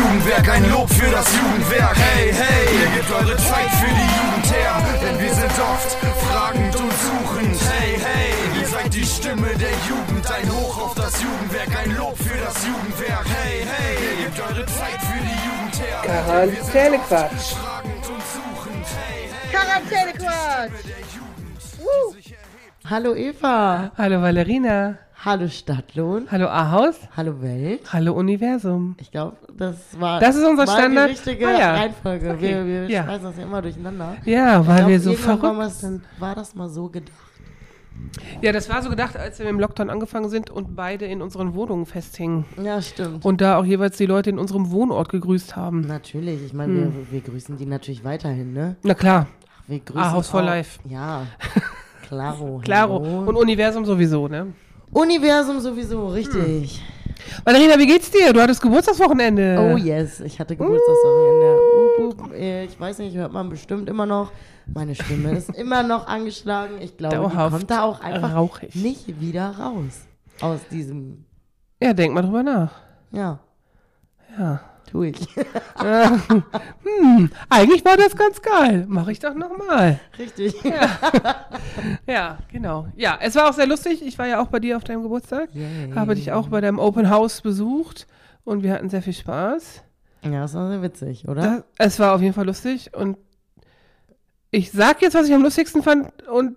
Jugendwerk, ein Lob für das Jugendwerk. Hey, hey, ihr gebt eure Zeit für die Jugend her, denn wir sind oft fragend und suchend. Hey, hey, ihr seid die Stimme der Jugend, ein Hoch auf das Jugendwerk, ein Lob für das Jugendwerk. Hey, hey, ihr gebt eure Zeit für die Jugend her. Quarantänequatsch. Fragend und suchend. Hey, hey, Quarantänequatsch. Hallo Eva. Hallo Valerina. Hallo Stadtlohn. Hallo Ahaus. Hallo Welt. Hallo Universum. Ich glaube, das war Das ist unser Standard. die richtige Ah, ja. Reihenfolge. Okay. Wir, wir Ja. schmeißen das ja immer durcheinander. Ja, weil glaub, wir so verrückt sind. War das mal so gedacht? Ja, das war so gedacht, als wir im Lockdown angefangen sind und beide in unseren Wohnungen festhingen. Ja, stimmt. Und da auch jeweils die Leute in unserem Wohnort gegrüßt haben. Natürlich, ich meine, Hm. wir, wir grüßen die natürlich weiterhin, ne? Na klar, Wir grüßen Ah, House for Life. Ja. Klaro. klaro. Und Universum sowieso, ne? Universum sowieso, richtig. Valerina, wie geht's dir? Du hattest Geburtstagswochenende. Oh yes, ich hatte Geburtstagswochenende. Up, up. Äh, Ich weiß nicht, hört man bestimmt immer noch. Meine Stimme ist immer noch angeschlagen. Ich glaube, Dauerhaft die kommt da auch einfach rauchig. nicht wieder raus. Aus diesem, Ja, denk mal drüber nach. ja, Ja. Tu ich. Hm, eigentlich war das ganz geil. Mach ich doch nochmal. Richtig. Ja, genau. Ja, es war auch sehr lustig. Ich war ja auch bei dir auf deinem Geburtstag. Yay. Habe dich auch bei deinem Open House besucht und wir hatten sehr viel Spaß. Ja, das war sehr witzig, oder? Das, es war auf jeden Fall lustig und ich sag jetzt, was ich am lustigsten fand und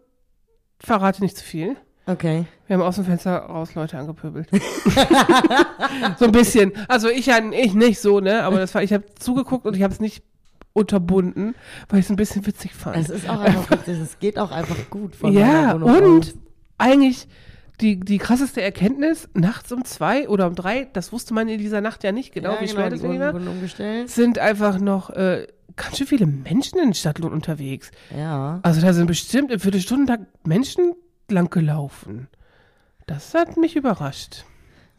verrate nicht zu viel. Okay. Wir haben aus dem Fenster raus Leute angepöbelt. so ein bisschen. Also ich ich nicht so, ne? Aber das war, ich habe zugeguckt und ich habe es nicht unterbunden, weil ich es ein bisschen witzig fand. Es ist auch einfach witzig. Es geht auch einfach gut von ja, und aus. eigentlich die, die krasseste Erkenntnis, nachts um zwei oder um drei, das wusste man in dieser Nacht ja nicht genau, ja, wie genau, schwer das irgendwie war, sind einfach noch äh, ganz schön viele Menschen in Stadtlohn unterwegs. Ja. Also da sind bestimmt im Viertelstundentag Menschen lang gelaufen. Das hat mich überrascht.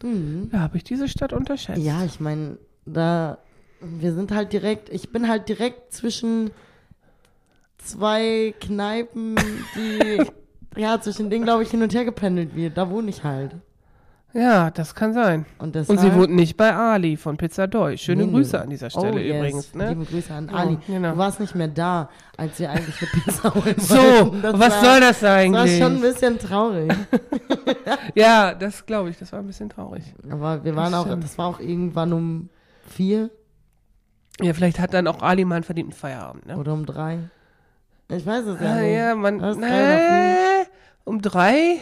Mhm. Da habe ich diese Stadt unterschätzt. Ja, ich meine, da wir sind halt direkt, ich bin halt direkt zwischen zwei Kneipen, die ja zwischen denen glaube ich hin und her gependelt wird. Da wohne ich halt. Ja, das kann sein. Und, deshalb, Und sie wohnt nicht bei Ali von Pizza Doi. Schöne Nee. Grüße an dieser Stelle oh, yes. übrigens. Ne? Liebe Grüße an Ja, Ali. genau. Du warst nicht mehr da, als wir eigentlich eine Pizza holen So, was war, soll das Das war schon ein bisschen traurig. Ja, das glaube ich, das war ein bisschen traurig. Aber wir waren Das auch, stimmt. das war auch irgendwann um vier Ja, vielleicht hat dann auch Ali mal einen verdienten Feierabend, ne? oder um drei. Ich weiß es ja Ah, nicht. ja, man. Nee, um drei?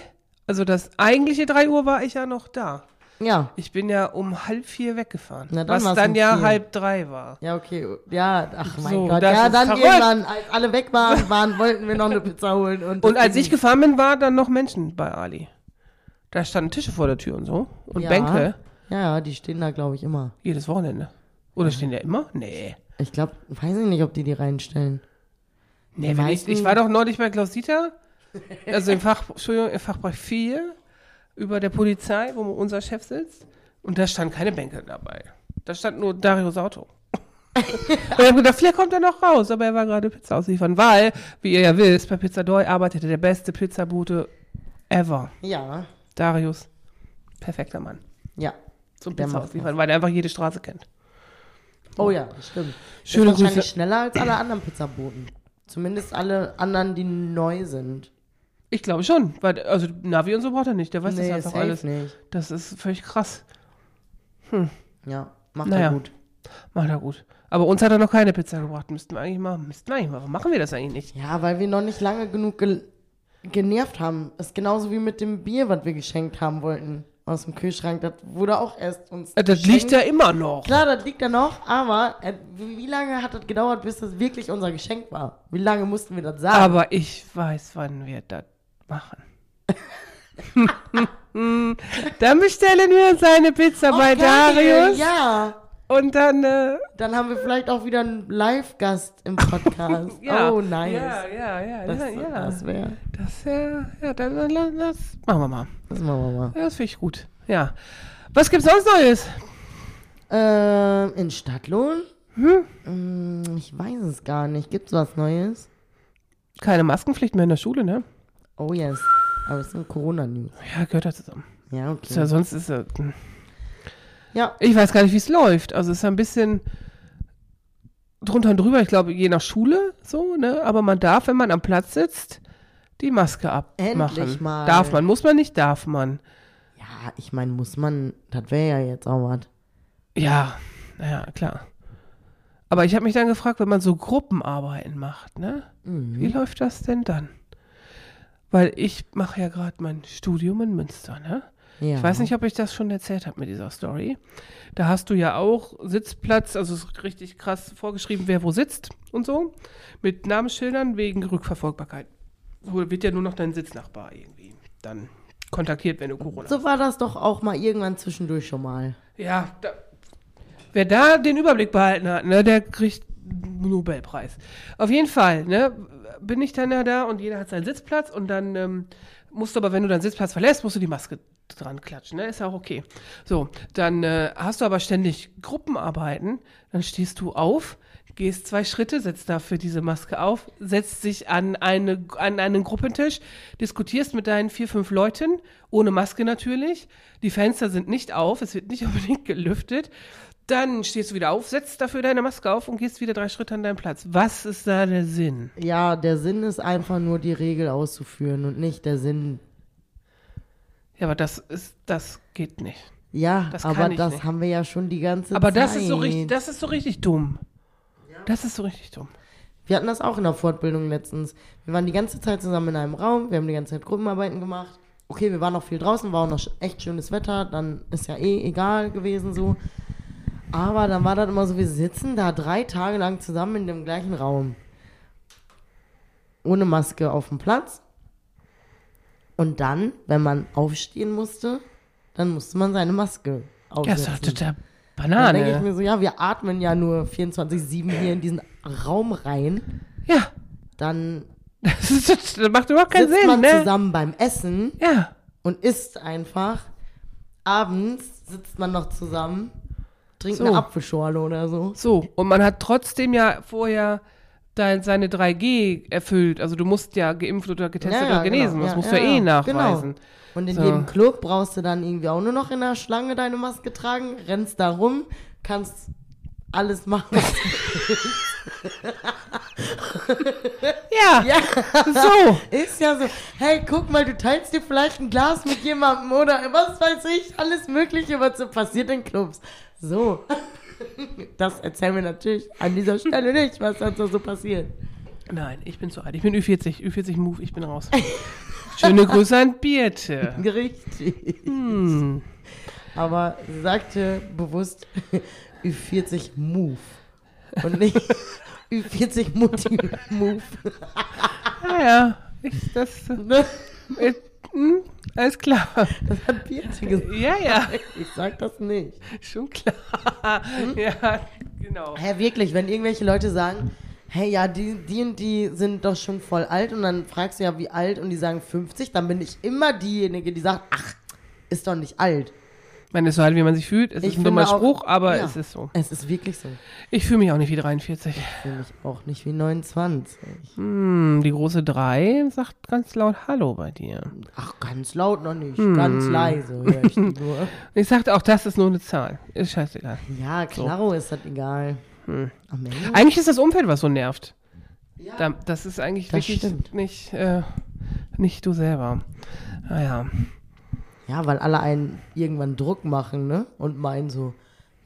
Also das eigentliche drei Uhr war ich ja noch da. Ja. Ich bin ja um halb vier weggefahren. Na, dann was dann um ja vier. halb drei war. Ja, okay. Ja, ach mein So, Gott. Ja, dann verrückt. irgendwann, als alle weg waren, waren, wollten wir noch eine Pizza holen. Und, Und als ich gefahren bin, waren dann noch Menschen bei Ali. Da standen Tische vor der Tür und so. Und Ja. Bänke. Ja, ja, die stehen da, glaube ich, immer. Jedes Wochenende. Oder stehen die immer? Nee. Ich glaube, weiß ich nicht, ob die die reinstellen. Nee, wenn ich, ich war doch neulich bei Klaus Dieter, also im Fach, Entschuldigung, im Fachbereich 4, über der Polizei, wo unser Chef sitzt. Und da stand keine Bänke dabei. Da stand nur Darius Auto. und ich hab gedacht, vielleicht kommt er noch raus, aber er war gerade Pizza ausliefern, weil, wie ihr ja wisst, bei Pizza Doi arbeitete der beste Pizzabute ever. Ja. Darius. Perfekter Mann. Ja. Zum Pizza ausliefern, weil er einfach jede Straße kennt. Oh ja, stimmt. Schöne ist wahrscheinlich Grüße. schneller als alle anderen Pizzaboten. Zumindest alle anderen, die neu sind. Ich glaube schon, weil, also Navi und so braucht er nicht, der weiß das nee, einfach safe alles. nicht. Das ist völlig krass. Ja, macht Naja. er gut. Macht er gut. Aber uns hat er noch keine Pizza gebracht. Müssten wir eigentlich mal, müssten wir eigentlich mal, warum machen wir das eigentlich nicht? Ja, weil wir noch nicht lange genug ge genervt haben. Ist genauso wie mit dem Bier, was wir geschenkt haben wollten aus dem Kühlschrank. Das wurde auch erst uns. Äh, Das geschenkt. liegt ja immer noch. Klar, das liegt da noch, aber äh, wie wie lange hat das gedauert, bis das wirklich unser Geschenk war? Wie lange mussten wir das sagen? Aber ich weiß, wann wir das machen. dann bestellen wir uns eine Pizza Oh, bei Darius. Ja, Und dann, äh, dann haben wir vielleicht auch wieder einen Live-Gast im Podcast. ja. Oh, nice. Ja, ja, ja. Das, ja, ja. das wäre. Das wäre, ja, dann, dann, dann, das machen wir mal. Das machen wir mal. Ja, das finde ich gut. Ja. Was gibt's sonst Neues? Ähm, in Stadtlohn? Hm? Mm, Ich weiß es gar nicht. Gibt's was Neues? Keine Maskenpflicht mehr in der Schule, ne? Oh yes. Aber es sind Corona-News. Ja, gehört ja zusammen. Ja, Ist ja, okay. sonst ist ja. hm. Ja, Ich weiß gar nicht, wie es läuft. Also es ist ein bisschen drunter und drüber, ich glaube, je nach Schule so, ne? Aber man darf, wenn man am Platz sitzt, die Maske abmachen. Endlich mal. Darf man, muss man nicht, darf man. ja, ich meine, muss man, das wäre ja jetzt auch was. Ja, ja, klar. Aber ich habe mich dann gefragt, wenn man so Gruppenarbeiten macht, ne? Mhm. Wie läuft das denn dann? Weil ich mache ja gerade mein Studium in Münster, ne? Ja. Ich weiß nicht, ob ich das schon erzählt habe mit dieser Story. Da hast du ja auch Sitzplatz, also es ist richtig krass vorgeschrieben, wer wo sitzt und so. Mit Namensschildern wegen Rückverfolgbarkeit. Wo wird ja nur noch dein Sitznachbar irgendwie dann kontaktiert, wenn du Corona So war das doch auch mal irgendwann zwischendurch schon mal. ja, da, wer da den Überblick behalten hat, ne, der kriegt einen Nobelpreis. Auf jeden Fall, ne, bin ich dann ja da und jeder hat seinen Sitzplatz und dann ähm, musst du aber, wenn du deinen Sitzplatz verlässt, musst du die Maske dran klatschen, ne, ist ja auch okay. So, dann äh, hast du aber ständig Gruppenarbeiten, dann stehst du auf, gehst zwei Schritte, setzt dafür diese Maske auf, setzt dich an, eine, an einen Gruppentisch, diskutierst mit deinen vier, fünf Leuten, ohne Maske natürlich. Die Fenster sind nicht auf, es wird nicht unbedingt gelüftet. Dann stehst du wieder auf, setzt dafür deine Maske auf und gehst wieder drei Schritte an deinen Platz. Was ist da der Sinn? Ja, der Sinn ist einfach nur die Regel auszuführen und nicht der Sinn. Ja, aber das ist, das geht nicht. Ja, Das aber das nicht. haben wir ja schon die ganze Aber Zeit. das ist so richtig, das ist so richtig dumm. Das ist so richtig dumm. Wir hatten das auch in der Fortbildung letztens. Wir waren die ganze Zeit zusammen in einem Raum, wir haben die ganze Zeit Gruppenarbeiten gemacht. Okay, wir waren noch viel draußen, war auch noch echt schönes Wetter, dann ist ja eh egal gewesen so. Aber dann war das immer so, wir sitzen da drei Tage lang zusammen in dem gleichen Raum. Ohne Maske auf dem Platz. Und dann, wenn man aufstehen musste, dann musste man seine Maske Ja, ist doch aufsetzen. total dann denke ich Banane. mir so, ja, wir atmen ja nur 24-7 hier in diesen Raum rein. Ja, Dann das, ist, das macht überhaupt keinen sitzt Sinn, man ne? zusammen beim Essen Ja. und isst einfach. Abends sitzt man noch zusammen, trinkt So. eine Apfelschorle oder so. So, und man hat trotzdem ja vorher dein, seine 3G erfüllt. Also du musst ja geimpft oder getestet Ja, ja, oder genesen. genau. Das Ja, musst du ja eh ja. nachweisen. Genau. Und in So. jedem Club brauchst du dann irgendwie auch nur noch in der Schlange deine Maske tragen, rennst da rum, kannst alles machen. Ja, Ja, so. ist ja so. Hey, guck mal, du teilst dir vielleicht ein Glas mit jemandem oder was weiß ich, alles Mögliche, was so passiert in Clubs. So. Das erzählen wir natürlich an dieser Stelle nicht, was dann so, passiert. Nein, ich bin zu alt. Ich bin Ü40. Ü40 Move, ich bin raus. Schöne Grüße an Birte. Richtig. Hm. Aber sagte bewusst Ü40 Move. Und nicht Ü40 Mutti Move. Naja, ich, das, Ne? äh, hm, alles klar. Das hat Birte gesagt. Ja, ja, Ich sag das nicht. schon klar. Ja, genau. Hä, wirklich, wenn irgendwelche Leute sagen, hey, ja, die, die und die sind doch schon voll alt und dann fragst du ja, wie alt und die sagen 50, dann bin ich immer diejenige, die sagt, ach, ist doch nicht alt. Ich meine, es ist so halt, wie man sich fühlt. Es Ich ist ein dummer auch- Spruch, aber ja. es ist so. Es ist wirklich so. Ich fühle mich auch nicht wie 43. Ich fühle mich auch nicht wie 29. Hm, die große 3 sagt ganz laut Hallo bei dir. Ach, ganz laut noch nicht, Hm. ganz leise höre ich die nur. Ich sagte auch, das ist nur eine Zahl. Ist scheißegal. Ja, klaro ist das egal. Hm. Eigentlich ist das Umfeld, was so nervt. Ja. Da, das ist eigentlich Das wirklich stimmt. nicht, äh, nicht du selber. Naja. Ja, weil alle einen irgendwann Druck machen, ne? Und meinen so,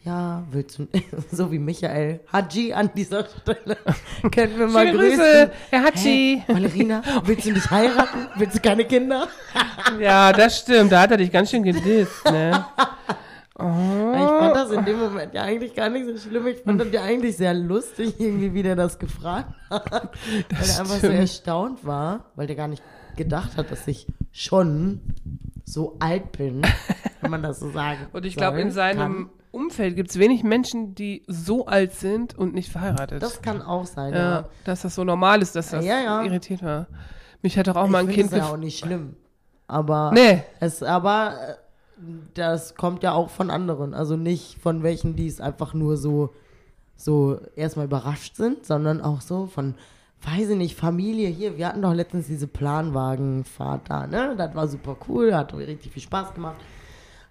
ja, willst du, so wie Michael Haji an dieser Stelle, können wir mal Schöne grüßen. Grüße, Herr Hatschi. Hä, Valerina, willst du nicht heiraten? Willst du keine Kinder? Ja, das stimmt. Da hat er dich ganz schön gedisst, ne? Ich fand das in dem Moment ja eigentlich gar nicht so schlimm. Ich fand das ja eigentlich sehr lustig, irgendwie, wie der das gefragt hat. weil er einfach so erstaunt war, weil der gar nicht gedacht hat, dass ich schon so alt bin, wenn man das so sagen Und ich glaube, in seinem kann. Umfeld gibt es wenig Menschen, die so alt sind und nicht verheiratet. Das kann auch sein, ja, ja. dass das so normal ist, dass das Ja, ja. irritiert war. Mich hat doch auch Ich mal ein Kind es ja gef- auch nicht schlimm. Aber Nee, es aber äh, das kommt ja auch von anderen, also nicht von welchen, die es einfach nur so so erstmal überrascht sind, sondern auch so von weiß ich nicht, Familie hier, wir hatten doch letztens diese Planwagenfahrt da, ne? Das war super cool, hat richtig viel Spaß gemacht.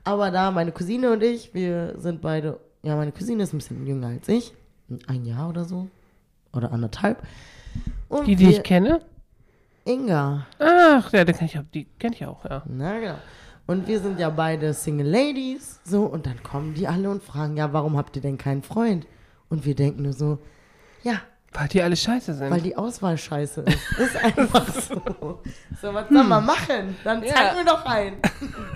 Aber da meine Cousine und ich, wir sind beide, ja, meine Cousine ist ein bisschen jünger als ich. Ein Jahr oder so. Oder anderthalb. Und Die, die ich kenne? Inga. Ach, ja, den kenn ich, die kenne ich auch, ja. Na genau. Und wir sind ja beide Single Ladies. So, und dann kommen die alle und fragen, ja, warum habt ihr denn keinen Freund? Und wir denken nur so, ja, Weil die alle scheiße sind. weil die Auswahl scheiße ist. Ist einfach so. So, was soll man machen? Dann zeig Ja. mir doch ein.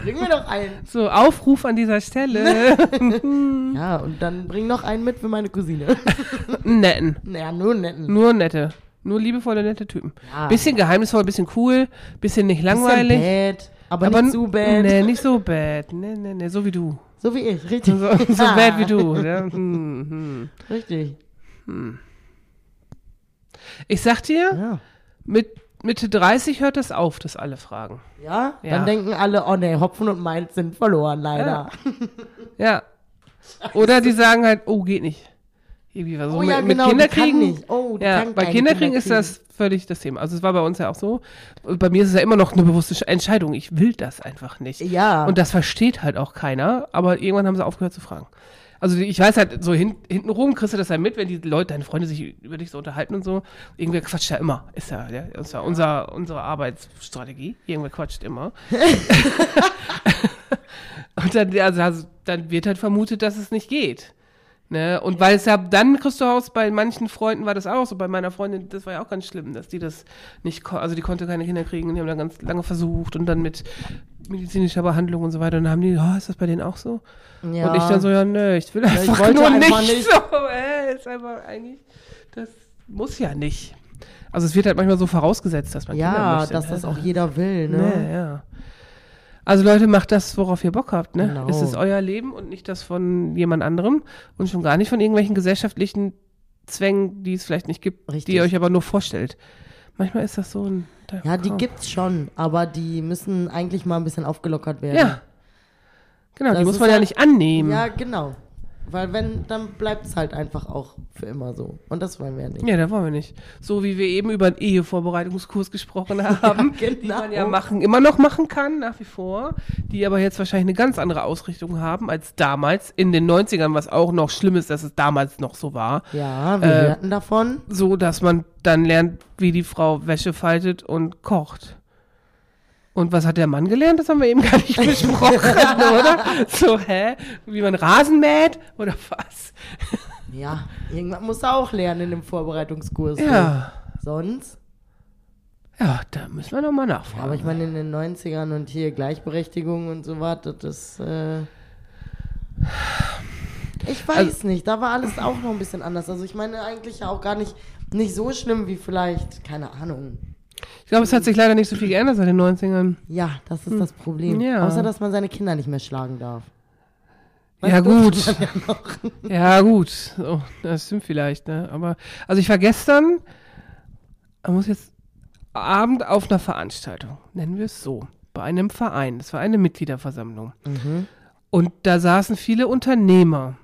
Bring mir doch ein. so, Aufruf an dieser Stelle. Ja, und dann bring noch einen mit für meine Cousine. Netten. naja, nur netten. Nur nette. Nur liebevolle, nette Typen. Ja. Bisschen geheimnisvoll, bisschen cool, bisschen nicht langweilig. Bisschen bad, aber, nicht zu bad. Nee, nicht so bad. Nee, nee, nee, so wie du. So wie ich, richtig. So, so bad wie du. Ja. Hm, hm. Richtig. Ich sag dir, Ja. mit Mitte 30 hört das auf, dass alle fragen. Ja? Ja. Dann denken alle, oh nee, Hopfen und Mainz sind verloren, leider. Ja. Oder die sagen halt, oh, geht nicht. Irgendwie was so Oh mit, ja, mit genau, die Kinderkriegen. nicht. Oh, ja, bei Kinderkriegen Kinder ist das völlig das Thema. Also es war bei uns ja auch so. Bei mir ist es ja immer noch eine bewusste Sch- Entscheidung. Ich will das einfach nicht. Ja. Und das versteht halt auch keiner. Aber irgendwann haben sie aufgehört zu fragen. Also ich weiß halt, so hin, hintenrum kriegst du das ja mit, wenn die Leute, deine Freunde sich über dich so unterhalten und so. Irgendwer quatscht ja immer. Ist ja, ja ist ja unser, unsere Arbeitsstrategie. Irgendwer quatscht immer. und dann, also, also, dann wird halt vermutet, dass es nicht geht. Ne? Und weil es ja, dann kriegst du bei manchen Freunden war das auch so, bei meiner Freundin, das war ja auch ganz schlimm, dass die das nicht, also die konnte keine Kinder kriegen und die haben dann ganz lange versucht und dann mit medizinischer Behandlung und so weiter und dann haben die, oh, ist das bei denen auch so? ja. Und ich dann so, ja, nö, ich will ich einfach wollte nur einfach nicht. nicht. So, äh, ist einfach eigentlich, das muss ja nicht. Also es wird halt manchmal so vorausgesetzt, dass man Kinder Ja, möchte. dass ne? das auch jeder will, Ne, ne? ja. Also Leute, macht das, worauf ihr Bock habt, ne? Genau. Es ist euer Leben und nicht das von jemand anderem und schon gar nicht von irgendwelchen gesellschaftlichen Zwängen, die es vielleicht nicht gibt, Richtig. die ihr euch aber nur vorstellt. Manchmal ist das so ein... Da, Ja, die gibt's schon, aber die müssen eigentlich mal ein bisschen aufgelockert werden. Ja. Genau, die Das muss ist man ja ja- nicht annehmen. Ja, genau. Weil wenn, dann bleibt es halt einfach auch für immer so. Und das wollen wir ja nicht. Ja, da wollen wir nicht. So wie wir eben über einen Ehevorbereitungskurs gesprochen haben, genau. die man ja machen, immer noch machen kann, nach wie vor, die aber jetzt wahrscheinlich eine ganz andere Ausrichtung haben als damals in den 90ern, was auch noch schlimm ist, dass es damals noch so war. Ja, wir Äh, hörten davon. So, dass man dann lernt, wie die Frau Wäsche faltet und kocht. Und was hat der Mann gelernt? Das haben wir eben gar nicht besprochen, oder? So, hä? Wie man Rasen mäht? Oder was? Ja, irgendwann musst du auch lernen in dem Vorbereitungskurs. Ja. Sonst? Ja, da müssen wir nochmal Ja, nachfragen. aber ich meine, in den 90ern und hier Gleichberechtigung und so was, das ist, äh, ich weiß Also- nicht, da war alles auch noch ein bisschen anders. Also ich meine eigentlich ja auch gar nicht, nicht so schlimm wie vielleicht, keine Ahnung. Ich glaube, es hat sich leider nicht so viel geändert seit den 90ern. Ja, das ist das Problem. Hm. Ja. Außer, dass man seine Kinder nicht mehr schlagen darf. Ja, gut. ja. Ja, gut. So, das stimmt vielleicht, ne? Aber, also ich war gestern, man muss jetzt Abend auf einer Veranstaltung, nennen wir es so, bei einem Verein. Das war eine Mitgliederversammlung. Mhm. Und da saßen viele Unternehmer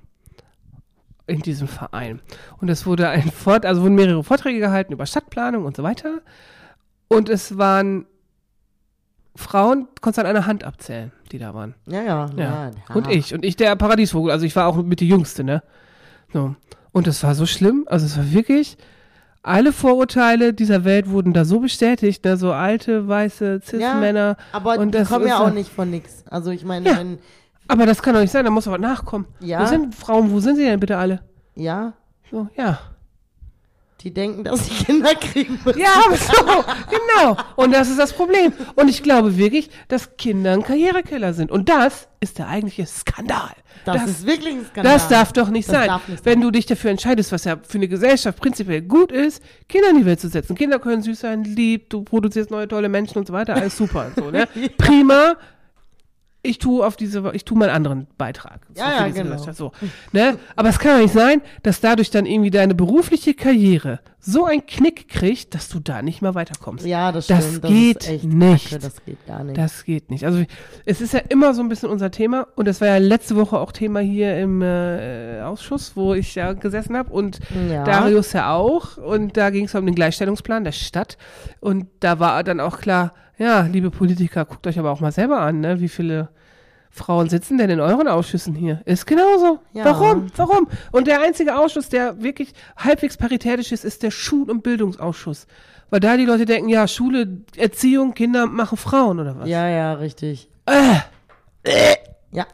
in diesem Verein. Und es wurde ein Fort, also wurden mehrere Vorträge gehalten über Stadtplanung und so weiter. Und es waren Frauen, konntest du an einer Hand abzählen, die da waren. Ja, ja, Ja. ja. ja. Und ich. Und ich der Paradiesvogel. Also ich war auch mit die Jüngste, ne? So. Und es war so schlimm. Also es war wirklich, alle Vorurteile dieser Welt wurden da so bestätigt, ne? So alte, weiße Cis-Männer. Aber Und die das kommen ja auch ja- nicht von nix. Also ich meine, Ja. wenn, Aber das kann doch nicht sein, da muss aber nachkommen. Ja. Wo sind Frauen, wo sind sie denn bitte alle? ja, So, ja. Die denken, dass sie Kinder kriegen müssen. Ja, so, genau. Und das ist das Problem. Und ich glaube wirklich, dass Kinder ein Karrierekiller sind. Und das ist der eigentliche Skandal. Das, ist wirklich ein Skandal. Das darf doch nicht Das sein. darf nicht Wenn sein. du dich dafür entscheidest, was ja für eine Gesellschaft prinzipiell gut ist, Kinder in die Welt zu setzen. Kinder können süß sein, lieb, du produzierst neue tolle Menschen und so weiter, alles super. so, ne? Prima. Ich tue auf diese, ich tue meinen anderen Beitrag. So Ja, ja, genau. So, ne? Aber es kann doch nicht sein, dass dadurch dann irgendwie deine berufliche Karriere so einen Knick kriegt, dass du da nicht mehr weiterkommst. Ja, das Das stimmt. geht das echt nicht. Kacke, das geht gar nicht. Das geht nicht. Also es ist ja immer so ein bisschen unser Thema und das war ja letzte Woche auch Thema hier im äh, Ausschuss, wo ich ja gesessen habe und Ja. Darius ja auch und da ging es um den Gleichstellungsplan der Stadt und da war dann auch klar, ja, liebe Politiker, guckt euch aber auch mal selber an, ne, wie viele Frauen sitzen denn in euren Ausschüssen hier? Ist genauso. Ja. Warum? Warum? Und der einzige Ausschuss, der wirklich halbwegs paritätisch ist, ist der Schul- und Bildungsausschuss. Weil da die Leute denken, ja, Schule, Erziehung, Kinder machen Frauen oder was? Ja, ja, richtig. Äh, Ja.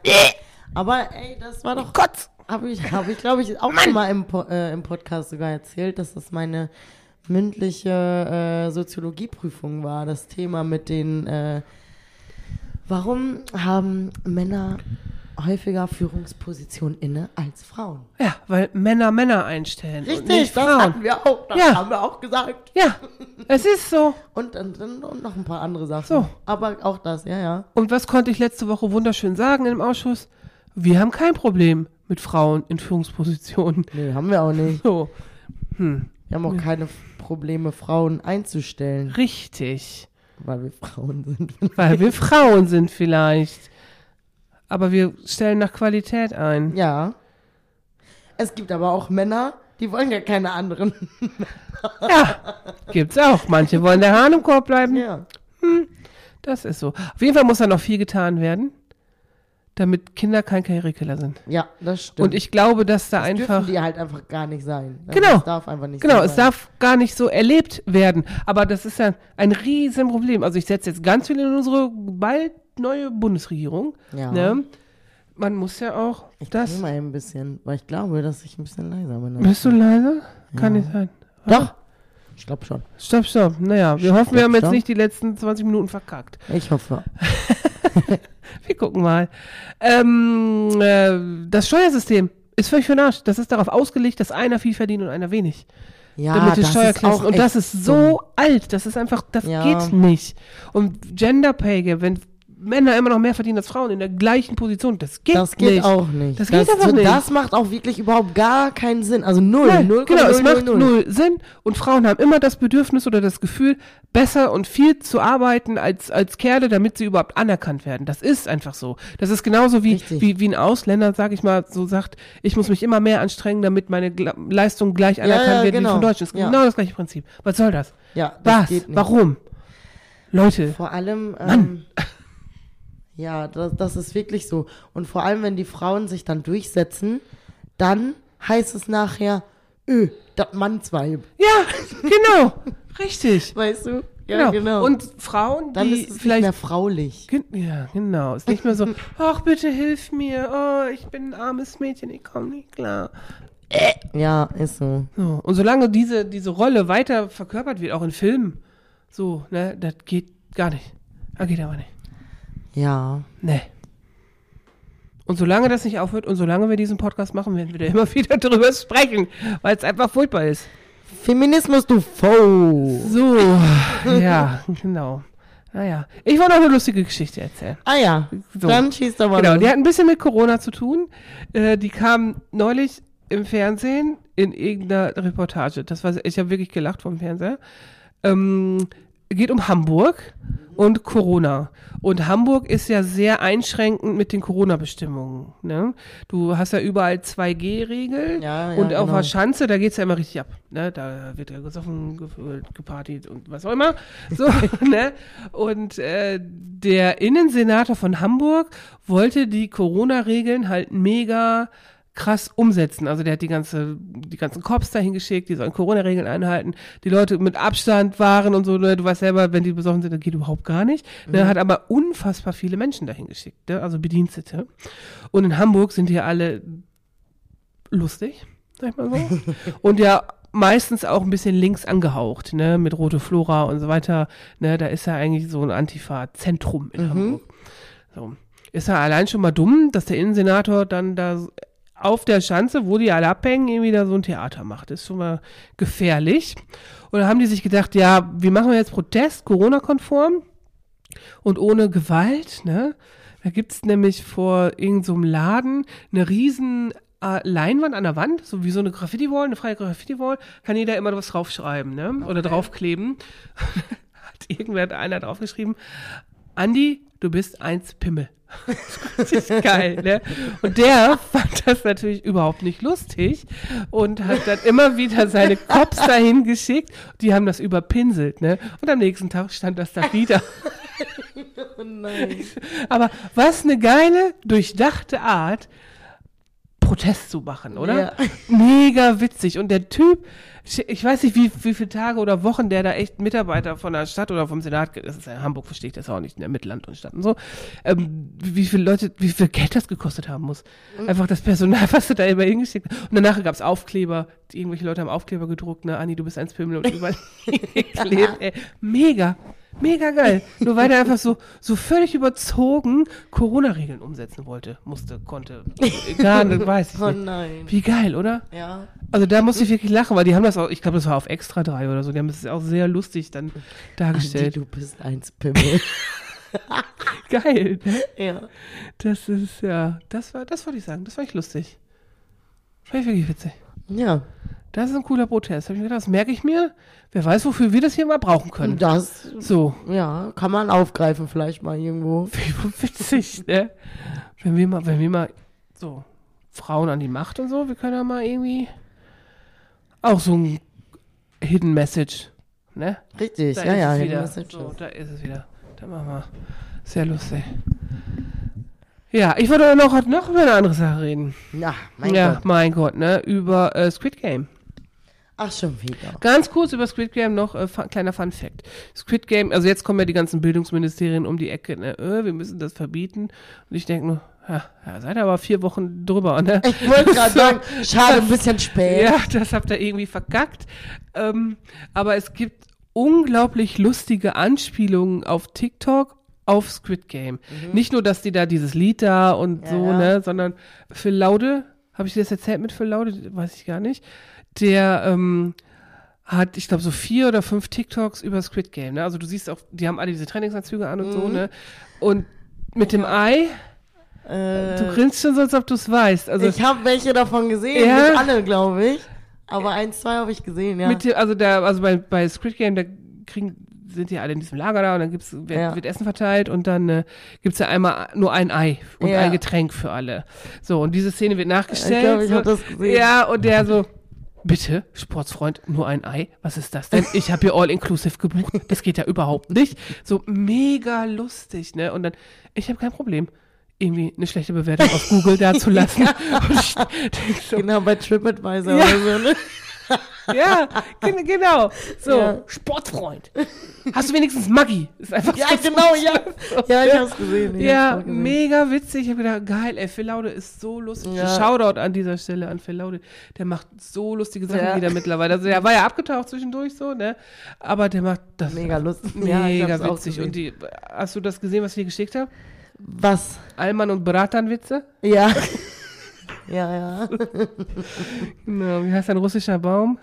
Aber ey, das war doch. Gott! Habe ich, hab ich glaube ich, auch schon mal im, Po- äh, im Podcast sogar erzählt, dass das meine mündliche äh, Soziologieprüfung war. Das Thema mit den. Äh, warum haben Männer häufiger Führungspositionen inne als Frauen? Ja, weil Männer Männer einstellen. und nicht das Frauen. hatten wir auch. Das Ja. haben wir auch gesagt. Ja, es ist so. Und, und, und, noch ein paar andere Sachen. So. Aber auch das, ja, ja. Und was konnte ich letzte Woche wunderschön sagen im Ausschuss? Wir haben kein Problem mit Frauen in Führungspositionen. Nee, haben wir auch nicht. So, Wir haben auch keine Probleme, Frauen einzustellen, richtig. weil wir Frauen sind. Weil wir Frauen sind vielleicht. Aber wir stellen nach Qualität ein. Ja. Es gibt aber auch Männer, die wollen ja keine anderen. Ja, gibt's auch. Manche wollen der Hahn im Korb bleiben. Ja. Das ist so. Auf jeden Fall muss da noch viel getan werden, damit Kinder kein Karrierekiller sind. Ja, das stimmt. Und ich glaube, dass da das einfach. dürfen die halt einfach gar nicht sein. Also Genau. Es darf einfach nicht Genau, so es darf gar nicht so erlebt werden. Aber das ist ja ein Riesenproblem. Also ich setze jetzt ganz viel in unsere bald neue Bundesregierung. Ja. Ne? Man muss ja auch Ich das. das mal ein bisschen, weil ich glaube, dass ich ein bisschen leiser bin. Bist du leise? Kann nicht sein. Doch. Ich glaube schon. Stopp, stopp. Naja, wir Stopp, hoffen, wir haben jetzt stopp. nicht die letzten 20 Minuten verkackt. Ich hoffe. Wir gucken mal. Ähm, äh, das Steuersystem ist völlig für den Arsch. Das ist darauf ausgelegt, dass einer viel verdient und einer wenig. Ja, damit das ist auch Und das ist so alt. Das ist einfach, das Ja. geht nicht. Und Gender Pay Gap, wenn Männer immer noch mehr verdienen als Frauen in der gleichen Position, das geht Das geht nicht. auch nicht. Das geht einfach nicht. Das macht auch wirklich überhaupt gar keinen Sinn. Also null, Nein, null, genau, es null, macht null, null Sinn und Frauen haben immer das Bedürfnis oder das Gefühl, besser und viel zu arbeiten als, als Kerle, damit sie überhaupt anerkannt werden. Das ist einfach so. Das ist genauso wie, Richtig. wie, wie ein Ausländer, sag ich mal, so sagt, ich muss mich immer mehr anstrengen, damit meine Gla Leistung gleich anerkannt ja, wird wie genau. von Deutschen. Das ist Ja. genau das gleiche Prinzip. Was soll das? Ja, das Was? Warum? Leute, Vor allem, ähm, ja, das, das ist wirklich so. Und vor allem, wenn die Frauen sich dann durchsetzen, dann heißt es nachher, öh, das Mannsweib. ja, genau, richtig. Weißt du? genau. Und Frauen, dann die ist es nicht vielleicht mehr fraulich. Ja, genau. Ist nicht mehr so, ach bitte hilf mir, oh, ich bin ein armes Mädchen, ich komme nicht klar. Ja, ist so. So. Und solange diese, diese Rolle weiter verkörpert wird, auch in Filmen, so, ne, das geht gar nicht. Das geht aber nicht. Ja. Nee. Und solange das nicht aufhört und solange wir diesen Podcast machen, werden wir da immer wieder drüber sprechen, weil es einfach furchtbar ist. Feminismus, du Faux. So, ja, genau. Naja, ich wollte noch eine lustige Geschichte erzählen. Ah ja, So. dann schießt doch mal Genau, die hat ein bisschen mit Corona zu tun. Äh, die kam neulich im Fernsehen in irgendeiner Reportage. Das war, ich habe wirklich gelacht vom Fernseher. Ähm, geht um Hamburg und Corona. Und Hamburg ist ja sehr einschränkend mit den Corona-Bestimmungen. Ne? Du hast ja überall 2G-Regel Ja, ja, und auf genau. der Schanze, da geht's ja immer richtig ab. Ne? Da wird ja gesoffen, ge gepartigt und was auch immer. So, ne? Und äh, der Innensenator von Hamburg wollte die Corona-Regeln halt mega krass umsetzen. Also der hat die ganze, die ganzen Cops dahin geschickt, die sollen Corona-Regeln einhalten, die Leute mit Abstand waren und so, ne? du weißt selber, wenn die besoffen sind, dann geht überhaupt gar nicht. Ne? Hat aber unfassbar viele Menschen dahin geschickt, ne? also Bedienstete. Und in Hamburg sind die alle lustig, sag ich mal so. und ja, meistens auch ein bisschen links angehaucht, ne, mit rote Flora und so weiter, ne, da ist ja eigentlich so ein Antifa-Zentrum in Hamburg. So. Ist ja allein schon mal dumm, dass der Innensenator dann da auf der Schanze, wo die alle abhängen, irgendwie da so ein Theater macht. Das ist schon mal gefährlich. Und dann haben die sich gedacht, ja, wie machen wir jetzt Protest, Corona-konform und ohne Gewalt, ne? Da gibt's nämlich vor irgendeinem so Laden eine riesen äh, Leinwand an der Wand, so wie so eine Graffiti-Wall, eine freie Graffiti-Wall, kann jeder immer was draufschreiben, ne? Oder draufkleben. Hat irgendwer einer draufgeschrieben, Andi, du bist eins Pimmel. das ist geil, ne? Und der fand das natürlich überhaupt nicht lustig und hat dann immer wieder seine Cops dahin geschickt. Die haben das überpinselt, ne? Und am nächsten Tag stand das da wieder. Oh nein. Aber was eine geile, durchdachte Art, Protest zu machen, oder? Ja. Mega witzig. Und der Typ, ich weiß nicht, wie, wie viele Tage oder Wochen der da echt Mitarbeiter von der Stadt oder vom Senat, das ist ja in Hamburg, verstehe ich das auch nicht, in der Mittelland und Stadt und so, ähm, wie viele Leute, wie viel Geld das gekostet haben muss. Einfach das Personal, was du da immer hingeschickt hast. Und danach gab es Aufkleber, die, irgendwelche Leute haben Aufkleber gedruckt, ne, Anni, du bist ein Spimmel und überall geklebt, ey. Mega. Mega geil. Nur weil er einfach so, so völlig überzogen Corona-Regeln umsetzen wollte, musste, konnte. Gar nicht, weiß ich Oh nicht. nein. Wie geil, oder? Ja. Also da musste ich wirklich lachen, weil die haben das auch, ich glaube, das war auf Extra 3 oder so, die haben das auch sehr lustig dann Andi, dargestellt. du bist ein Spimmel. Geil, ne? ja. Das ist, ja, das war, das wollte ich sagen, das war echt lustig. Fand ich wirklich witzig. Ja. Das ist ein cooler Protest. Hab ich gedacht, das merke ich mir. Wer weiß, wofür wir das hier mal brauchen können. Das, So, ja, kann man aufgreifen vielleicht mal irgendwo. wie witzig, ne? Wenn wir mal, wenn wir mal so Frauen an die Macht und so, wir können ja mal irgendwie auch so ein Hidden Message, ne? Richtig, Da ja, ja. es Hidden wieder. Messages. So, da ist es wieder. Da machen wir. Sehr lustig. Ja, ich wollte noch, noch über eine andere Sache reden. Ja, mein ja, Gott. mein Gott, ne? Über äh, Squid Game. Ach, schon wieder. Ganz kurz über Squid Game noch äh, kleiner Fun Fact. Squid Game, also jetzt kommen ja die ganzen Bildungsministerien um die Ecke, ne? Äh, wir müssen das verbieten. Und ich denke nur, ja, ja, seid ihr aber vier Wochen drüber, ne? Ich wollte gerade sagen, schade, ein bisschen spät. Ja, das habt ihr irgendwie verkackt. Ähm, aber es gibt unglaublich lustige Anspielungen auf TikTok auf Squid Game. Nicht nur, dass die da dieses Lied da und Ja, so, ja. ne, sondern Phil Laude, habe ich dir das erzählt mit Phil Laude? Weiß ich gar nicht. Der ähm, hat, ich glaube, so vier oder fünf TikToks über Squid Game. Ne? Also du siehst auch, die haben alle diese Trainingsanzüge an und so, Mhm. ne? Und mit dem Ei, Äh, du grinst schon so, als ob du es weißt. Also ich habe welche davon gesehen, Ja. nicht alle, glaube ich. Aber eins, zwei habe ich gesehen, ja. Mit dem, also der, also bei, bei Squid Game, da kriegen, sind die alle in diesem Lager da und dann gibt's, wird, Ja. wird Essen verteilt und dann äh, gibt's ja einmal nur ein Ei und Ja. ein Getränk für alle. So, und diese Szene wird nachgestellt. Ich glaub, ich so, hab das gesehen. Ja, und der so, bitte, Sportsfreund, nur ein Ei? Was ist das denn? Ich habe hier All-Inclusive gebucht. Das geht ja überhaupt nicht. So mega lustig, ne? Und dann, ich habe kein Problem. Irgendwie eine schlechte Bewertung auf Google da zu lassen. Denk so, Genau, bei TripAdvisor Ja. oder so, ne? ja, gen- genau. So, Ja. Sportfreund. Hast du wenigstens Maggi? Ist einfach Ja, so- genau, ja. Ja, ich hab's gesehen. ich Ja, hab's gesehen. mega witzig. Ich habe gedacht, geil, ey, Phil Laude ist so lustig. Ja. Shoutout an dieser Stelle an Phil Laude. Der macht so lustige Sachen Ja. wieder mittlerweile. Also der war ja abgetaucht zwischendurch so, ne? Aber der macht das Mega lustig. mega Ja, witzig. Und die, hast du das gesehen, was ich dir geschickt habe? Was? Alman und Bratan-Witze? Ja. ja, ja. Genau, wie heißt ein russischer Baum?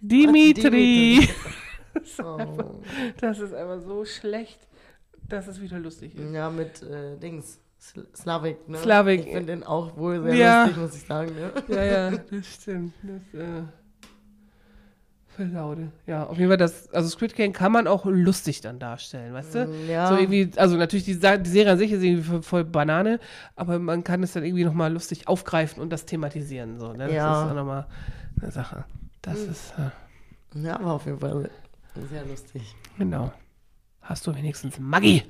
Dimitri. Oh. Das ist einfach so schlecht, dass es wieder lustig ist. Ja, mit äh, Dings. Sl Slavik, ne? Slavik. Ich finde den auch wohl sehr Ja. lustig, muss ich sagen. Ne? Ja, ja, das stimmt. Das, äh, Laude. Ja, auf jeden Fall, das, also Squid Game kann man auch lustig dann darstellen, weißt du? Mm, Ja. So irgendwie, also natürlich, die, die Serie an sich ist irgendwie voll, Banane, aber man kann es dann irgendwie nochmal lustig aufgreifen und das thematisieren, so, ne? Das Ja. ist auch nochmal eine Sache. Das ist, äh, Ja, war auf jeden Fall sehr lustig. genau. Hast du wenigstens Maggi?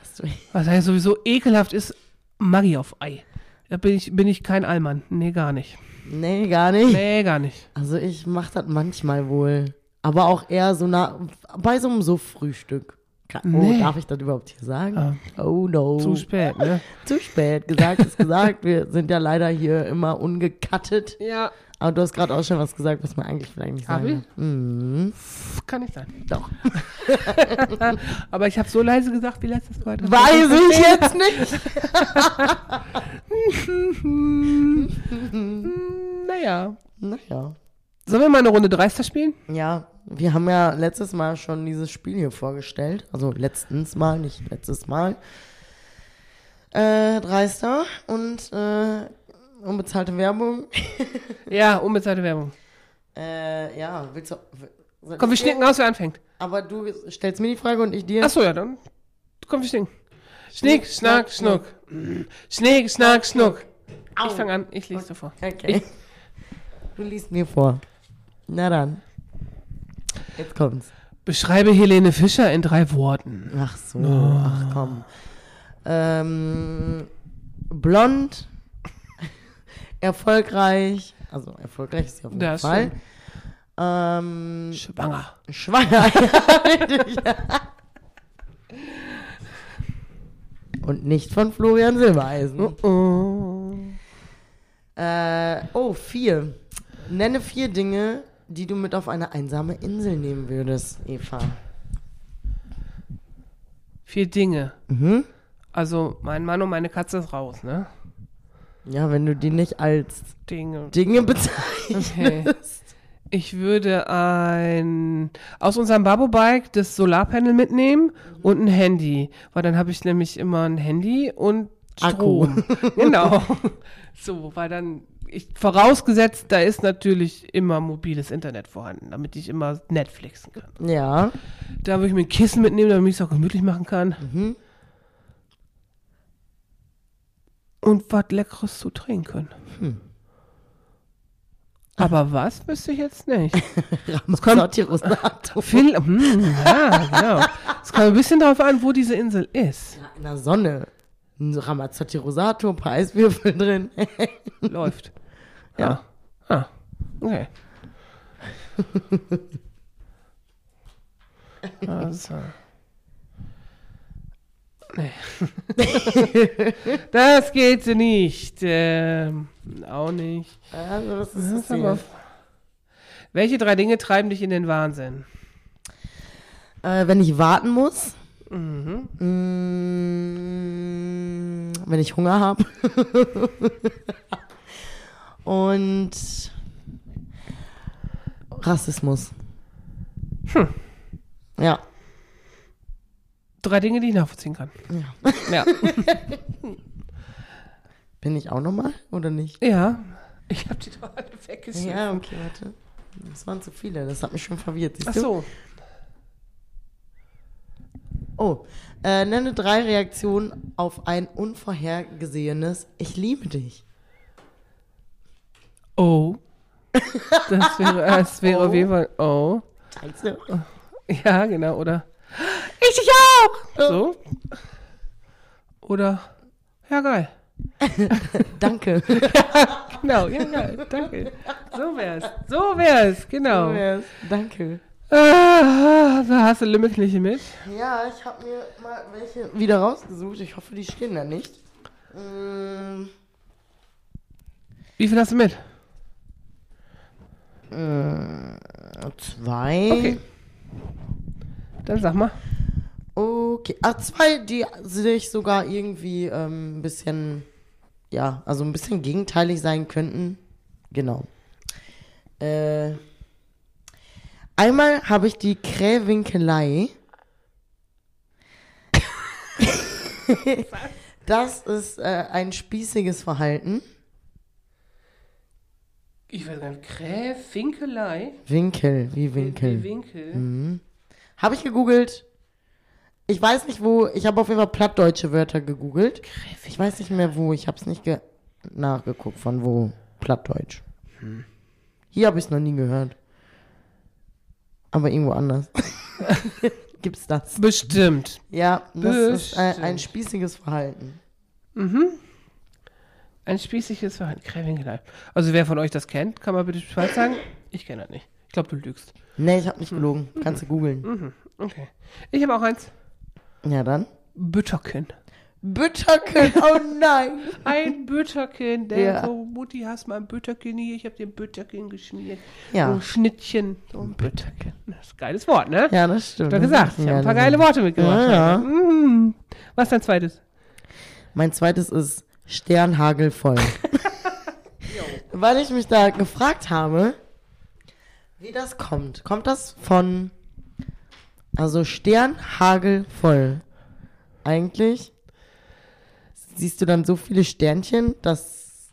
Hast du Was ja sowieso ekelhaft ist, Maggi auf Ei. Da bin ich, bin ich kein Allmann. Nee, gar nicht. Nee, gar nicht. Nee, gar nicht. Also ich mach das manchmal wohl. Aber auch eher so nah, bei so einem So-Frühstück. Ka- Oh, Nee. darf ich das überhaupt hier sagen? Ah. Oh no. Zu spät, ne? Zu spät. Gesagt ist gesagt. Wir sind ja leider hier immer ungekattet. Ja, Aber du hast gerade auch schon was gesagt, was man eigentlich vielleicht nicht Hab sagen darf. Mhm. kann nicht sein. Doch. Aber ich habe so leise gesagt wie letztes Mal. Weiß ich jetzt nicht. Naja. Naja. Sollen wir mal eine Runde Dreister spielen? Ja, wir haben ja letztes Mal schon dieses Spiel hier vorgestellt. Also letztens Mal, nicht letztes Mal. Äh, Dreister und äh, unbezahlte Werbung. Ja, unbezahlte Werbung. Äh, ja, willst du. Komm, wir schnicken aus, wer anfängt. Aber du stellst mir die Frage und ich dir. Achso, ja, dann. Komm, wir schnicken. Schnick, schnack, schnuck. Schnick, schnack, schnuck. Ich fange an, ich lese dir vor. Okay. Du liest mir vor. Na dann. Jetzt kommt's. Beschreibe Helene Fischer in drei Worten. Ach so, ach komm. Ähm, blond, erfolgreich, also erfolgreich ist sie auf jeden Das Fall. stimmt. Ähm, Schwanger. schwanger. Richtig. Und nicht von Florian Silbereisen. Oh. Äh, oh, vier. Nenne vier Dinge, die du mit auf eine einsame Insel nehmen würdest, Eva. Vier Dinge. Mhm. Also mein Mann und meine Katze ist raus, ne? Ja, wenn du die nicht als Dinge. Dinge bezeichnest. Okay. Ich würde ein aus unserem Babo-Bike das Solarpanel mitnehmen und ein Handy, weil dann habe ich nämlich immer ein Handy und Akku. Strom. genau. So, weil dann ich vorausgesetzt, da ist natürlich immer mobiles Internet vorhanden, damit ich immer Netflixen kann. Ja. Da würde ich mir ein Kissen mitnehmen, damit ich es auch gemütlich machen kann. Mhm. Und was Leckeres zu trinken. Hm. Aber was wüsste ich jetzt nicht. Ramazzotti Rosato. Viel, hm, ja, genau. Es kommt ein bisschen darauf an, wo diese Insel ist. Ja, in der Sonne. Ramazzotti Rosato, ein paar Eiswürfel drin. Läuft. Ja. Ah, ah okay. Also. Nee. das geht nicht. Ähm, auch nicht. also, ist Das das ist aber- hier? Welche drei Dinge treiben dich in den Wahnsinn? Äh, wenn ich warten muss. Mhm. Mm, wenn ich Hunger habe. Und Rassismus. Hm. Ja. Drei Dinge, die ich nachvollziehen kann. Ja. Bin ich auch nochmal oder nicht? Ja. Ich habe die doch alle weggeschmissen. Ja, okay, warte. Das waren zu viele, das hat mich schon verwirrt. Siehst Ach du? so. Oh, äh, nenne drei Reaktionen auf ein unvorhergesehenes Ich liebe dich. Oh. Das wäre, das wäre auf jeden Fall oh. Scheiße. Ja, genau, oder? Ich dich auch! So. Oder, ja, geil. Danke. Genau, ja, geil, danke. So wär's. So wär's, genau. Danke. Ah, da hast du Limmerkliche mit. Ja, ich habe mir mal welche wieder rausgesucht. Ich hoffe, die stehen da nicht. Mm, Wie viel hast du mit? mm, zwei. Okay. Dann sag mal. Okay. Ach, zwei, die sich sogar irgendwie ähm, ein bisschen, ja, also ein bisschen gegenteilig sein könnten. Genau. Äh, einmal habe ich die Krähwinkelei. das ist äh, ein spießiges Verhalten. Ich weiß gar nicht. Kräf, Winkelei. Winkel, wie Winkel. Wie Winkel. Mhm. Habe ich gegoogelt. Ich weiß nicht wo, ich habe auf jeden Fall plattdeutsche Wörter gegoogelt. Ich weiß nicht mehr wo, ich habe es nicht ge nachgeguckt, von wo plattdeutsch. Hier habe ich es noch nie gehört. Aber irgendwo anders. Gibt's das? Bestimmt. Ja, das ist ein, Bestimmt. ein spießiges Verhalten. Ein spießiges Verhalten. Also wer von euch das kennt, kann mal bitte Bescheid sagen. Ich kenne das nicht. Ich glaube, du lügst. Nee, ich habe nicht gelogen. Kannst du googeln. Mhm. Okay. Ich habe auch eins. Ja, dann. Bütterken. Bütterken, oh nein. Ein Bütterken. Der Ja. so, Mutti, hast mal ein Bütterken hier. Ich habe dir ein Bütterken geschmiert. Ja. So Schnittchen. So ein Bütterken. Das ist ein geiles Wort, ne? Ja, das stimmt. Das gesagt. Ich habe ein paar geile Wort. Worte mitgebracht. Ja, ja. Mhm. Was ist dein zweites? Mein zweites ist Sternhagelvoll. Weil ich mich da gefragt habe, wie das kommt. Kommt das von, also Sternhagelvoll? Eigentlich siehst du dann so viele Sternchen, dass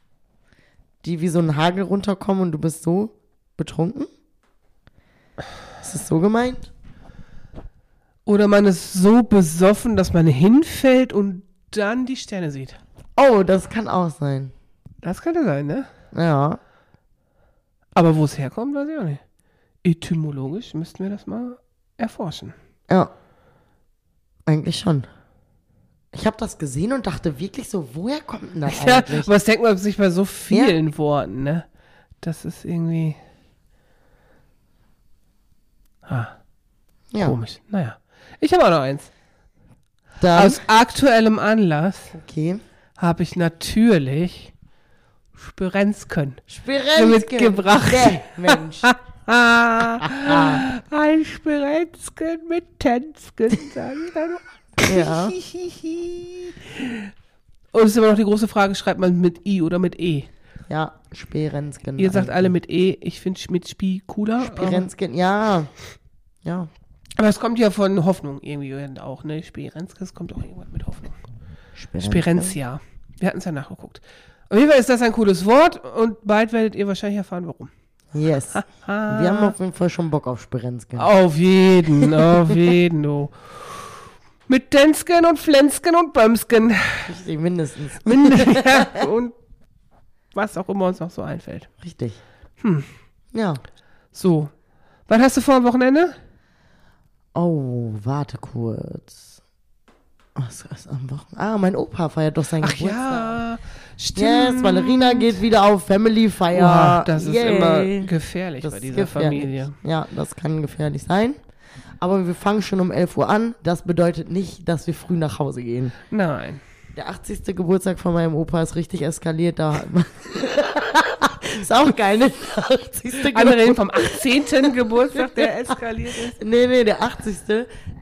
die wie so ein Hagel runterkommen und du bist so betrunken? Ist das so gemeint? Oder man ist so besoffen, dass man hinfällt und dann die Sterne sieht. Oh, das kann auch sein. Das könnte sein, ne? Ja. Aber wo es herkommt, weiß ich auch nicht. Etymologisch müssten wir das mal erforschen. Ja. Eigentlich schon. Ich habe das gesehen und dachte wirklich so, woher kommt denn das Ja, eigentlich? was denkt man sich bei so vielen Worten, ne? Das ist irgendwie ah, Ja. komisch. Naja. Ich habe auch noch eins. Dann, Aus aktuellem Anlass okay. habe ich natürlich Spirenzken Spirenzken. mitgebracht. Nee, Mensch. Ah, ein Spirenzken mit Tänzken, sag ich dann noch. Ja. Und es ist immer noch die große Frage, schreibt man mit I oder mit E? Ja, Spirenzken. Ihr sagt alle mit E, ich finde mit Spi cooler. Spirenzken, ja. Ja. Aber es kommt ja von Hoffnung irgendwie auch, ne? Spirenzken, es kommt auch irgendwas mit Hoffnung. Spirenzia. Wir hatten es ja nachgeguckt. Auf jeden Fall ist das ein cooles Wort und bald werdet ihr wahrscheinlich erfahren, warum. Yes. Wir haben auf jeden Fall schon Bock auf Spirenzken. Auf jeden, auf jeden, du. Mit Densken und Flensken und Bömsken. Richtig, mindestens. ja, und was auch immer uns noch so einfällt. Richtig. Hm. Ja. So. Was hast du vor am Wochenende? Oh, warte kurz. Was ist am Wochenende? Ah, mein Opa feiert doch seinen Ach Geburtstag. ja, stimmt. Yes, Valerina geht wieder auf Family Feier. Wow, das ist Yay. immer gefährlich Das bei ist dieser gefährlich. Familie. Ja, das kann gefährlich sein. Aber wir fangen schon um 11 Uhr an. Das bedeutet nicht, dass wir früh nach Hause gehen. Nein. Der 80. Geburtstag von meinem Opa ist richtig eskaliert. Da ist auch geil, ne? Der 80. Andere reden Geburtstag. vom 18. Geburtstag, der eskaliert ist. Nee, nee, der 80.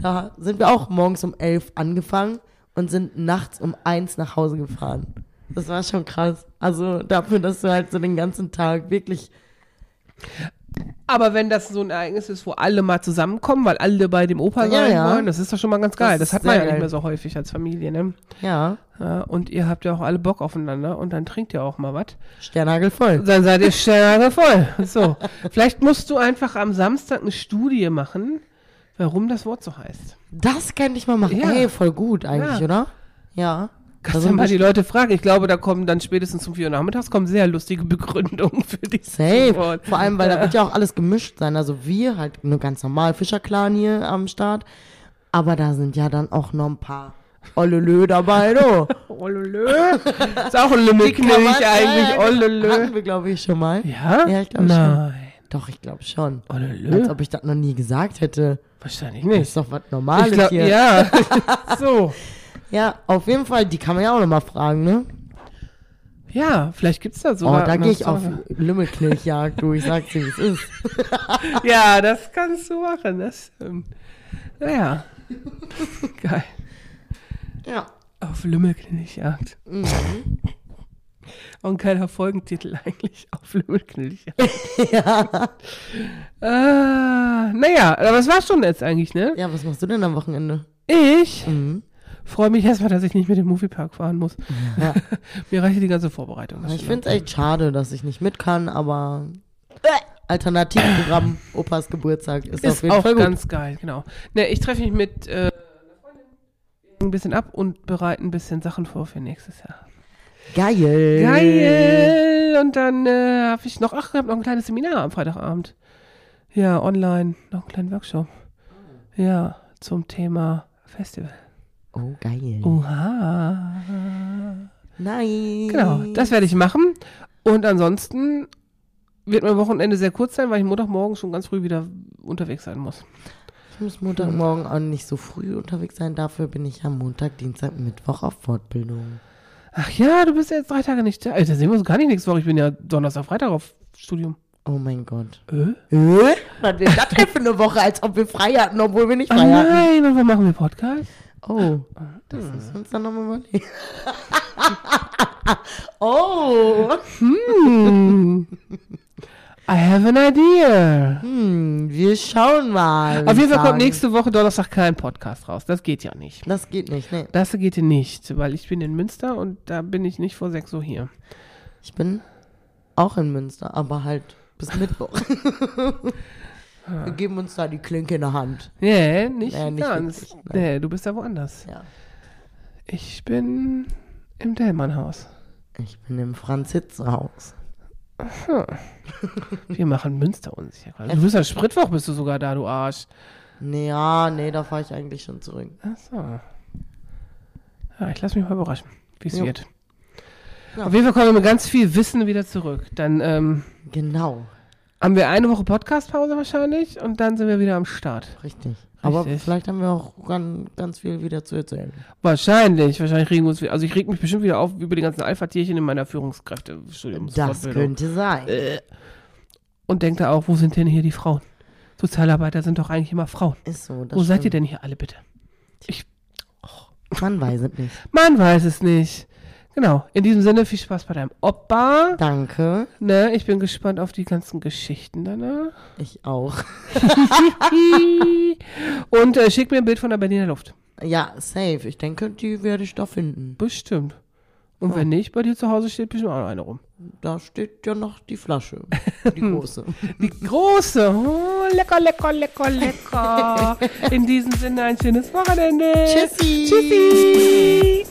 Da sind wir auch morgens um 11 angefangen und sind nachts um 1 nach Hause gefahren. Das war schon krass. Also dafür, dass du halt so den ganzen Tag wirklich Aber wenn das so ein Ereignis ist, wo alle mal zusammenkommen, weil alle bei dem Opa Ja, sein ja. wollen, das ist doch schon mal ganz geil. Das Das, hat man ja nicht mehr so häufig als Familie, ne? Ja, Ja, und ihr habt ja auch alle Bock aufeinander und dann trinkt ihr auch mal was. Sternhagel voll. Dann seid ihr schnell voll. So. Vielleicht musst du einfach am Samstag eine Studie machen, warum das Wort so heißt. Das könnte ich mal machen. Ja. Ey, voll gut eigentlich, Ja. oder? Ja. Kannst Also du mal die Leute fragen. Ich glaube, da kommen dann spätestens um 4 Uhr nachmittags kommen sehr lustige Begründungen für dieses Safe. Wort. Vor allem, weil da wird ja auch alles gemischt sein. Also wir halt nur ganz normal Fischerclan hier am Start. Aber da sind ja dann auch noch ein paar Ollelö dabei, du. Ollelö. Ist auch ein Lümmelknilch eigentlich. Hatten Ollelö. wir, glaube ich, schon mal. Ja? Ja, ich glaube schon. Nein. Doch, ich glaube schon. Als Ollelö? ob ich das noch nie gesagt hätte. Wahrscheinlich Das nicht. ist doch was Normales glaub, hier. ja. so. Ja, auf jeden Fall, die kann man ja auch noch mal fragen, ne? Ja, vielleicht gibt's da Oh, sogar. da noch gehe ich auf Lümmelknilchjagd, du. Ich sag's dir, wie es ist. Ja, das kannst du machen. Das stimmt. Naja. Geil. Ja. Auf Lümmelknilchjagd. Mhm. Ein geiler Folgentitel eigentlich. Auf Lümmelknilchjagd. ja. Äh, naja, aber das war's schon jetzt eigentlich, ne? Ja, was machst du denn am Wochenende? Ich Mhm. Freue mich erstmal, dass ich nicht mit dem Moviepark fahren muss. Ja. Mir reicht die ganze Vorbereitung. Ich finde es echt schade, dass ich nicht mit kann, aber Alternativprogramm, Opas Geburtstag ist, auf Ist jeden auch Fall gut. ganz geil, genau. Ne, ich treffe mich mit äh, ein bisschen ab und bereite ein bisschen Sachen vor für nächstes Jahr. Geil. Geil! Und dann äh, habe ich noch, ach, ich habe noch ein kleines Seminar am Freitagabend. Ja, online, noch einen kleinen Workshop. Ja, zum Thema Festival. Oh, geil. Oha. Nice. Genau, das werde ich machen. Und ansonsten wird mein Wochenende sehr kurz sein, weil ich Montagmorgen schon ganz früh wieder unterwegs sein muss. Ich muss Montagmorgen auch nicht so früh unterwegs sein. Dafür bin ich am Montag, Dienstag, Mittwoch auf Fortbildung. Ach ja, du bist ja jetzt drei Tage nicht da. Alter, sehen wir uns gar nicht nächste Woche. Ich bin ja Donnerstag, Freitag auf Studium. Oh mein Gott. Äh? Äh? Was wird das für eine Woche, als ob wir frei hatten, obwohl wir nicht Ah, frei hatten? nein, und wann machen wir Podcast? Oh, das müssen wir uns dann nochmal überlegen. oh, Hm. I have an idea. hm, wir schauen mal. Auf jeden Fall kommt nächste Woche Donnerstag kein Podcast raus. Das geht ja nicht. Das geht nicht, ne. Das geht nicht, weil ich bin in Münster und da bin ich nicht vor sechs Uhr hier. Ich bin auch in Münster, aber halt bis Mittwoch. wir geben uns da die Klinke in der Hand. Nee, nicht, Nee, nicht ganz. wirklich, nee, du bist ja woanders. Ja. Ich bin im Dellmann-Haus. Ich bin im Franz-Hitz-Haus. Wir machen Münster unsicher. Du bist ja Spritwoch, bist du sogar da, du Arsch. Nee, ja, nee, da fahre ich eigentlich schon zurück. Ach so. Ja, ich lasse mich mal überraschen, wie es wird. Ja. Auf jeden Fall kommen wir mit ganz viel Wissen wieder zurück. Dann ähm, Genau, haben wir eine Woche Podcastpause wahrscheinlich und dann sind wir wieder am Start. richtig. Aber Richtig. vielleicht haben wir auch ganz, ganz viel wieder zu erzählen. Wahrscheinlich, wahrscheinlich regen wir uns wieder. Also ich reg mich bestimmt wieder auf über die ganzen Alpha-Tierchen in meiner Führungskräfte-Studium. Das könnte sein. Äh. Und denkt da auch, wo sind denn hier die Frauen? Sozialarbeiter sind doch eigentlich immer Frauen. Ist so. Wo seid ihr stimmt. denn hier alle bitte? Man weiß es nicht. Man weiß es nicht. Genau. In diesem Sinne, viel Spaß bei deinem Opa. Danke. Ne, ich bin gespannt auf die ganzen Geschichten danach. Ich auch. Und äh, schick mir ein Bild von der Berliner Luft. Ja, safe. Ich denke, die werde ich da finden. Bestimmt. Und wenn nicht, bei dir zu Hause steht bestimmt auch noch eine rum. Da steht ja noch die Flasche. Die große. Die große. Oh, lecker, lecker, lecker, lecker. In diesem Sinne ein schönes Wochenende. Tschüssi. Tschüssi.